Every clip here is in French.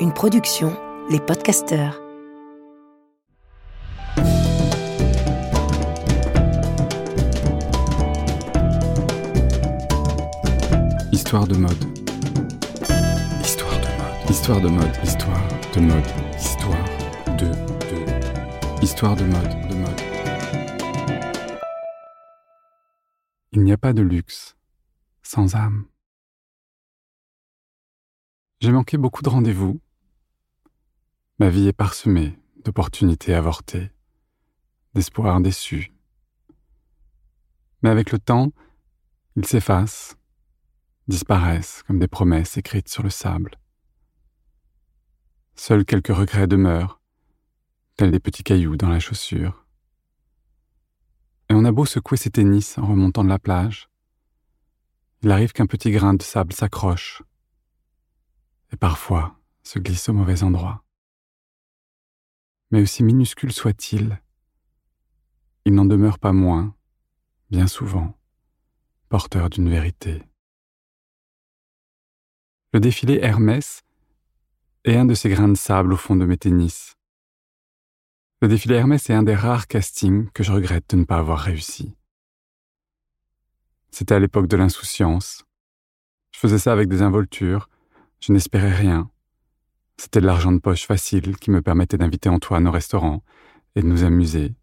Une production, les podcasteurs. Histoire de mode. Histoire de mode. Histoire de mode. Histoire de mode. Histoire de. de. Histoire de mode. De mode. Il n'y a pas de luxe sans âme. J'ai manqué beaucoup de rendez-vous. Ma vie est parsemée d'opportunités avortées, d'espoirs déçus. Mais avec le temps, ils s'effacent, disparaissent comme des promesses écrites sur le sable. Seuls quelques regrets demeurent, tels des petits cailloux dans la chaussure. Et on a beau secouer ses tennis en remontant de la plage, il arrive qu'un petit grain de sable s'accroche et parfois se glisse au mauvais endroit. Mais aussi minuscule soit-il, il n'en demeure pas moins, bien souvent, porteur d'une vérité. Le défilé Hermès est un de ces grains de sable au fond de mes tennis. Le défilé Hermès est un des rares castings que je regrette de ne pas avoir réussi. C'était à l'époque de l'insouciance. Je faisais ça avec des involtures, je n'espérais rien. C'était de l'argent de poche facile qui me permettait d'inviter Antoine au restaurant et de nous amuser.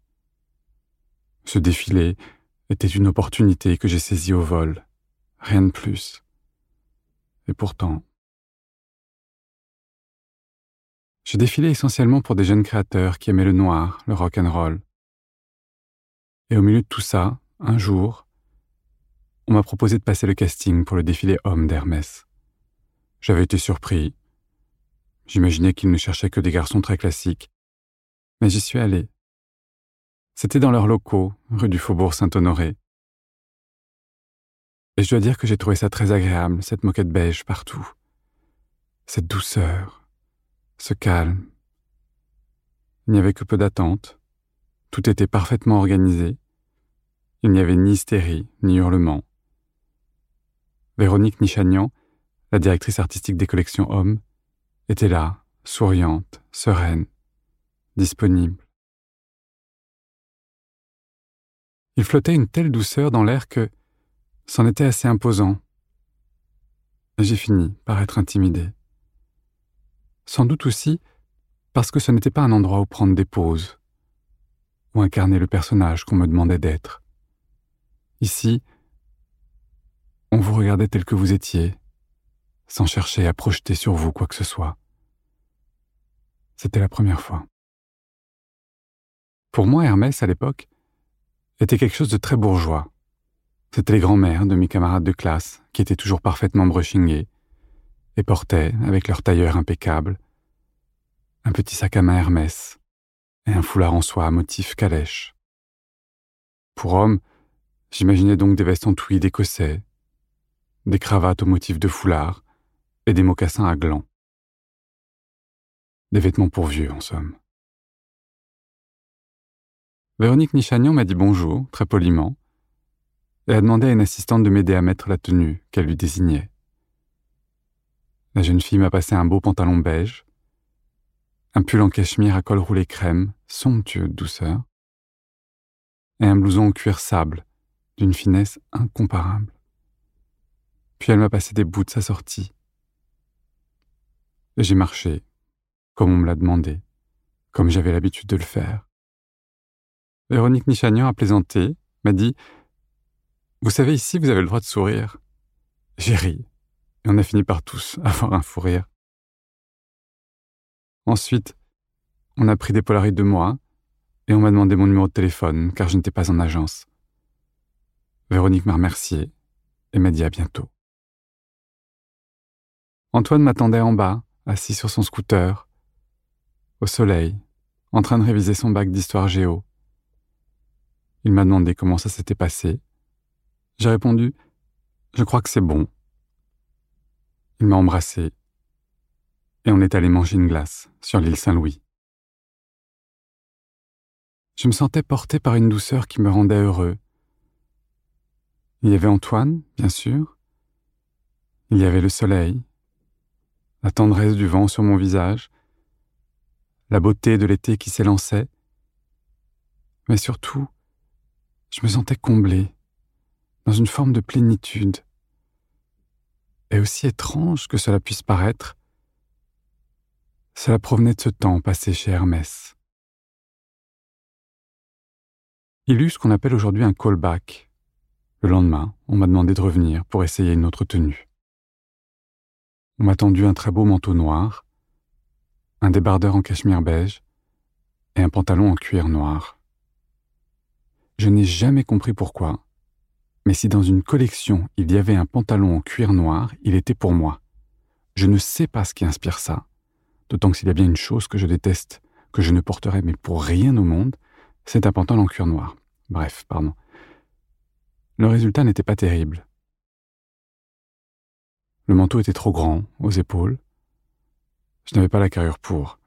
Ce défilé était une opportunité que j'ai saisie au vol, rien de plus. Et pourtant... J'ai défilé essentiellement pour des jeunes créateurs qui aimaient le noir, le rock and roll. Et au milieu de tout ça, un jour, on m'a proposé de passer le casting pour le défilé homme d'Hermès. J'avais été surpris. J'imaginais qu'ils ne cherchaient que des garçons très classiques. Mais j'y suis allé. C'était dans leurs locaux, rue du Faubourg Saint-Honoré. Et je dois dire que j'ai trouvé ça très agréable, cette moquette beige partout. Cette douceur, ce calme. Il n'y avait que peu d'attente. Tout était parfaitement organisé. Il n'y avait ni hystérie, ni hurlement. Véronique Nichagnan, la directrice artistique des collections Hommes, était là, souriante, sereine, disponible. Il flottait une telle douceur dans l'air que c'en était assez imposant. J'ai fini par être intimidé. Sans doute aussi parce que ce n'était pas un endroit où prendre des pauses, ou incarner le personnage qu'on me demandait d'être. Ici, on vous regardait tel que vous étiez, sans chercher à projeter sur vous quoi que ce soit. C'était la première fois. Pour moi, Hermès, à l'époque, était quelque chose de très bourgeois. C'était les grands-mères de mes camarades de classe qui étaient toujours parfaitement brushingées et portaient, avec leur tailleur impeccable, un petit sac à main Hermès et un foulard en soie à motif calèche. Pour hommes, j'imaginais donc des vestes en tweed écossais, des cravates au motif de foulard et des mocassins à glands. Des vêtements pour vieux, en somme. Véronique Nichagnan m'a dit bonjour, très poliment, et a demandé à une assistante de m'aider à mettre la tenue qu'elle lui désignait. La jeune fille m'a passé un beau pantalon beige, un pull en cachemire à col roulé crème, somptueux de douceur, et un blouson en cuir sable, d'une finesse incomparable. Puis elle m'a passé des bouts de sa sortie. J'ai marché, comme on me l'a demandé, comme j'avais l'habitude de le faire. Véronique Nichagnan a plaisanté, m'a dit Vous savez, ici, vous avez le droit de sourire. J'ai ri, et on a fini par tous avoir un fou rire. Ensuite, on a pris des polaroids de moi, et on m'a demandé mon numéro de téléphone, car je n'étais pas en agence. Véronique m'a remercié et m'a dit à bientôt. Antoine m'attendait en bas, assis sur son scooter, au soleil, en train de réviser son bac d'histoire géo. Il m'a demandé comment ça s'était passé. J'ai répondu Je crois que c'est bon. Il m'a embrassé et on est allé manger une glace sur l'île Saint-Louis. Je me sentais porté par une douceur qui me rendait heureux. Il y avait Antoine, bien sûr, Il y avait le soleil, la tendresse du vent sur mon visage, la beauté de l'été qui s'élançait, mais surtout, je me sentais comblé, dans une forme de plénitude. Et aussi étrange que cela puisse paraître, cela provenait de ce temps passé chez Hermès. Il eut ce qu'on appelle aujourd'hui un callback. Le lendemain, on m'a demandé de revenir pour essayer une autre tenue. On m'a tendu un très beau manteau noir, un débardeur en cachemire beige et un pantalon en cuir noir. Je n'ai jamais compris pourquoi, mais si dans une collection il y avait un pantalon en cuir noir, il était pour moi. Je ne sais pas ce qui inspire ça, d'autant que s'il y a bien une chose que je déteste, que je ne porterai mais pour rien au monde, c'est un pantalon en cuir noir. Bref, pardon. Le résultat n'était pas terrible. Le manteau était trop grand, aux épaules. Je n'avais pas la carrure pour.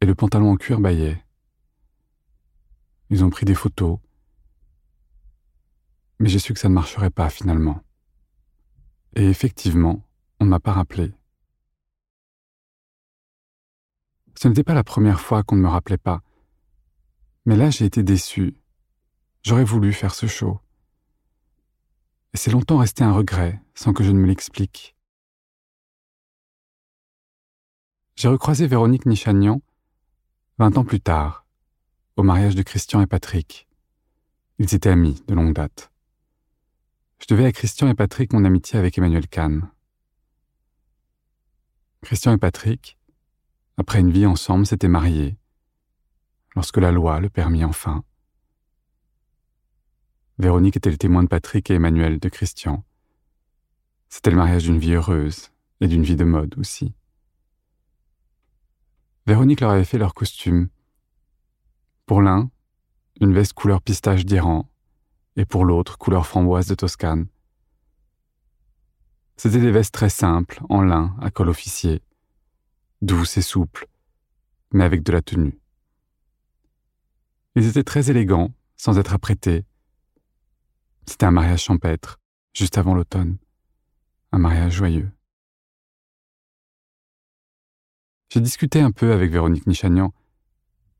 Et le pantalon en cuir baillait. Ils ont pris des photos. Mais j'ai su que ça ne marcherait pas finalement. Et effectivement, on ne m'a pas rappelé. Ce n'était pas la première fois qu'on ne me rappelait pas. Mais là, j'ai été déçu. J'aurais voulu faire ce show et c'est longtemps resté un regret sans que je ne me l'explique. J'ai recroisé Véronique Nichagnan vingt ans plus tard, au mariage de Christian et Patrick. Ils étaient amis de longue date. Je devais à Christian et Patrick mon amitié avec Emmanuel Kahn. Christian et Patrick, après une vie ensemble, s'étaient mariés, lorsque la loi le permit enfin. Véronique était le témoin de Patrick et Emmanuel de Christian. C'était le mariage d'une vie heureuse et d'une vie de mode aussi. Véronique leur avait fait leur costume. Pour l'un, une veste couleur pistache d'Iran, et pour l'autre, couleur framboise de Toscane. C'étaient des vestes très simples, en lin, à col officier, douces et souples, mais avec de la tenue. Ils étaient très élégants, sans être apprêtés, c'était un mariage champêtre, juste avant l'automne. Un mariage joyeux. J'ai discuté un peu avec Véronique Nichagnan,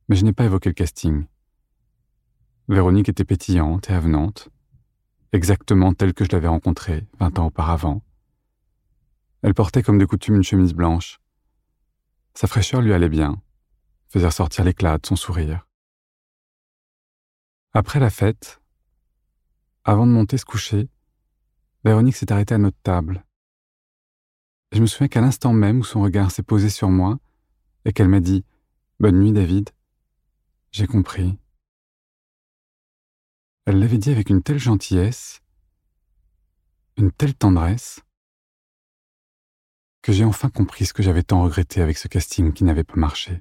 mais je n'ai pas évoqué le casting. Véronique était pétillante et avenante, exactement telle que je l'avais rencontrée vingt ans auparavant. Elle portait comme de coutume une chemise blanche. Sa fraîcheur lui allait bien, faisait ressortir l'éclat de son sourire. Après la fête, avant de monter se coucher, Véronique s'est arrêtée à notre table. je me souviens qu'à l'instant même où son regard s'est posé sur moi et qu'elle m'a dit Bonne nuit, David, j'ai compris. Elle l'avait dit avec une telle gentillesse, une telle tendresse, que j'ai enfin compris ce que j'avais tant regretté avec ce casting qui n'avait pas marché.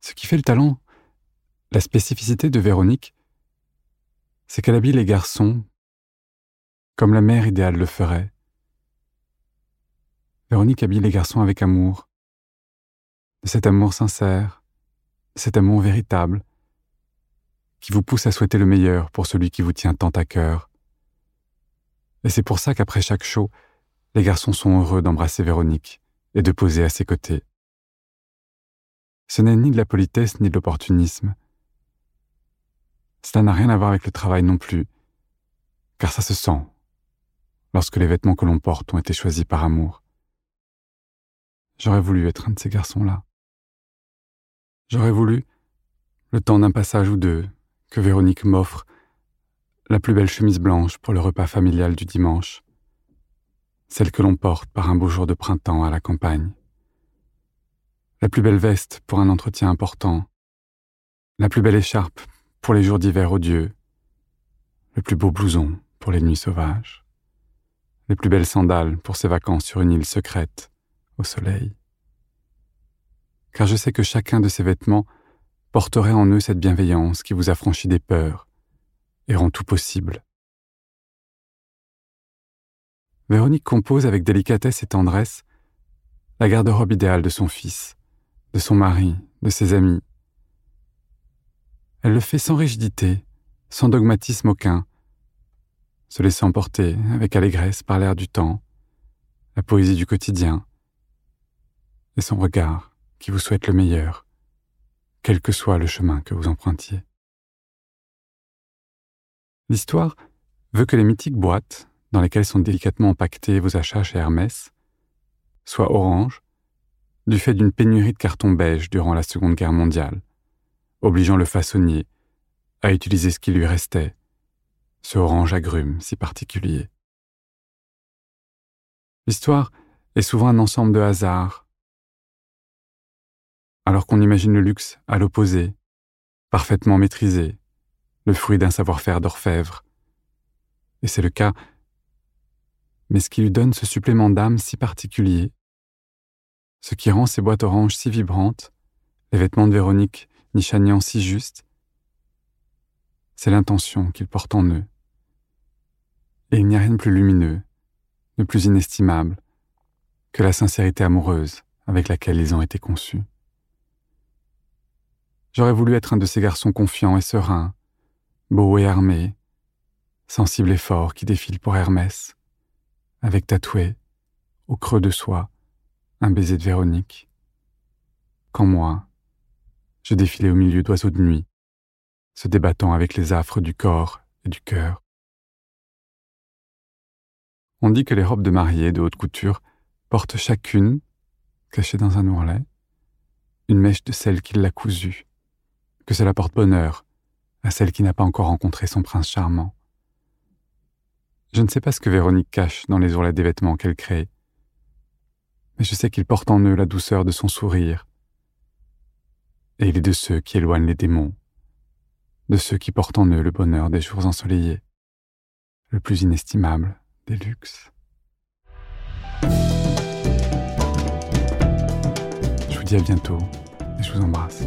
Ce qui fait le talent, la spécificité de Véronique, c'est qu'elle habille les garçons comme la mère idéale le ferait. Véronique habille les garçons avec amour, de cet amour sincère, cet amour véritable, qui vous pousse à souhaiter le meilleur pour celui qui vous tient tant à cœur. Et c'est pour ça qu'après chaque show, les garçons sont heureux d'embrasser Véronique et de poser à ses côtés. Ce n'est ni de la politesse ni de l'opportunisme, cela n'a rien à voir avec le travail non plus, car ça se sent lorsque les vêtements que l'on porte ont été choisis par amour. J'aurais voulu être un de ces garçons-là. J'aurais voulu, le temps d'un passage ou deux, que Véronique m'offre la plus belle chemise blanche pour le repas familial du dimanche, celle que l'on porte par un beau jour de printemps à la campagne, la plus belle veste pour un entretien important, la plus belle écharpe pour les jours d'hiver odieux, le plus beau blouson pour les nuits sauvages, les plus belles sandales pour ses vacances sur une île secrète, au soleil. Car je sais que chacun de ces vêtements porterait en eux cette bienveillance qui vous affranchit des peurs et rend tout possible. Véronique compose avec délicatesse et tendresse la garde-robe idéale de son fils, de son mari, de ses amis, elle le fait sans rigidité, sans dogmatisme aucun, se laisser emporter avec allégresse par l'air du temps, la poésie du quotidien, et son regard qui vous souhaite le meilleur, quel que soit le chemin que vous empruntiez. L'histoire veut que les mythiques boîtes, dans lesquelles sont délicatement empaquetés vos achats chez Hermès, soient oranges, du fait d'une pénurie de carton beige durant la Seconde Guerre mondiale, obligeant le façonnier à utiliser ce qui lui restait, ce orange agrume si particulier. L'histoire est souvent un ensemble de hasards, alors qu'on imagine le luxe à l'opposé, parfaitement maîtrisé, le fruit d'un savoir-faire d'orfèvre. Et c'est le cas, mais ce qui lui donne ce supplément d'âme si particulier, ce qui rend ces boîtes oranges si vibrantes, les vêtements de Véronique nichaniant si justes, c'est l'intention qu'ils portent en eux. Et il n'y a rien de plus lumineux, de plus inestimable, que la sincérité amoureuse avec laquelle ils ont été conçus. J'aurais voulu être un de ces garçons confiants et sereins, beaux et armés, sensibles et forts qui défilent pour Hermès, avec tatoué, au creux de soi, un baiser de Véronique. Quand moi, je défilais au milieu d'oiseaux de nuit, se débattant avec les affres du corps et du cœur. On dit que les robes de mariée de haute couture portent chacune, cachée dans un ourlet, une mèche de celle qui l'a cousue, que cela porte bonheur à celle qui n'a pas encore rencontré son prince charmant. Je ne sais pas ce que Véronique cache dans les ourlets des vêtements qu'elle crée, mais je sais qu'il porte en eux la douceur de son sourire, et il est de ceux qui éloignent les démons, de ceux qui portent en eux le bonheur des jours ensoleillés, le plus inestimable des luxes. Je vous dis à bientôt et je vous embrasse.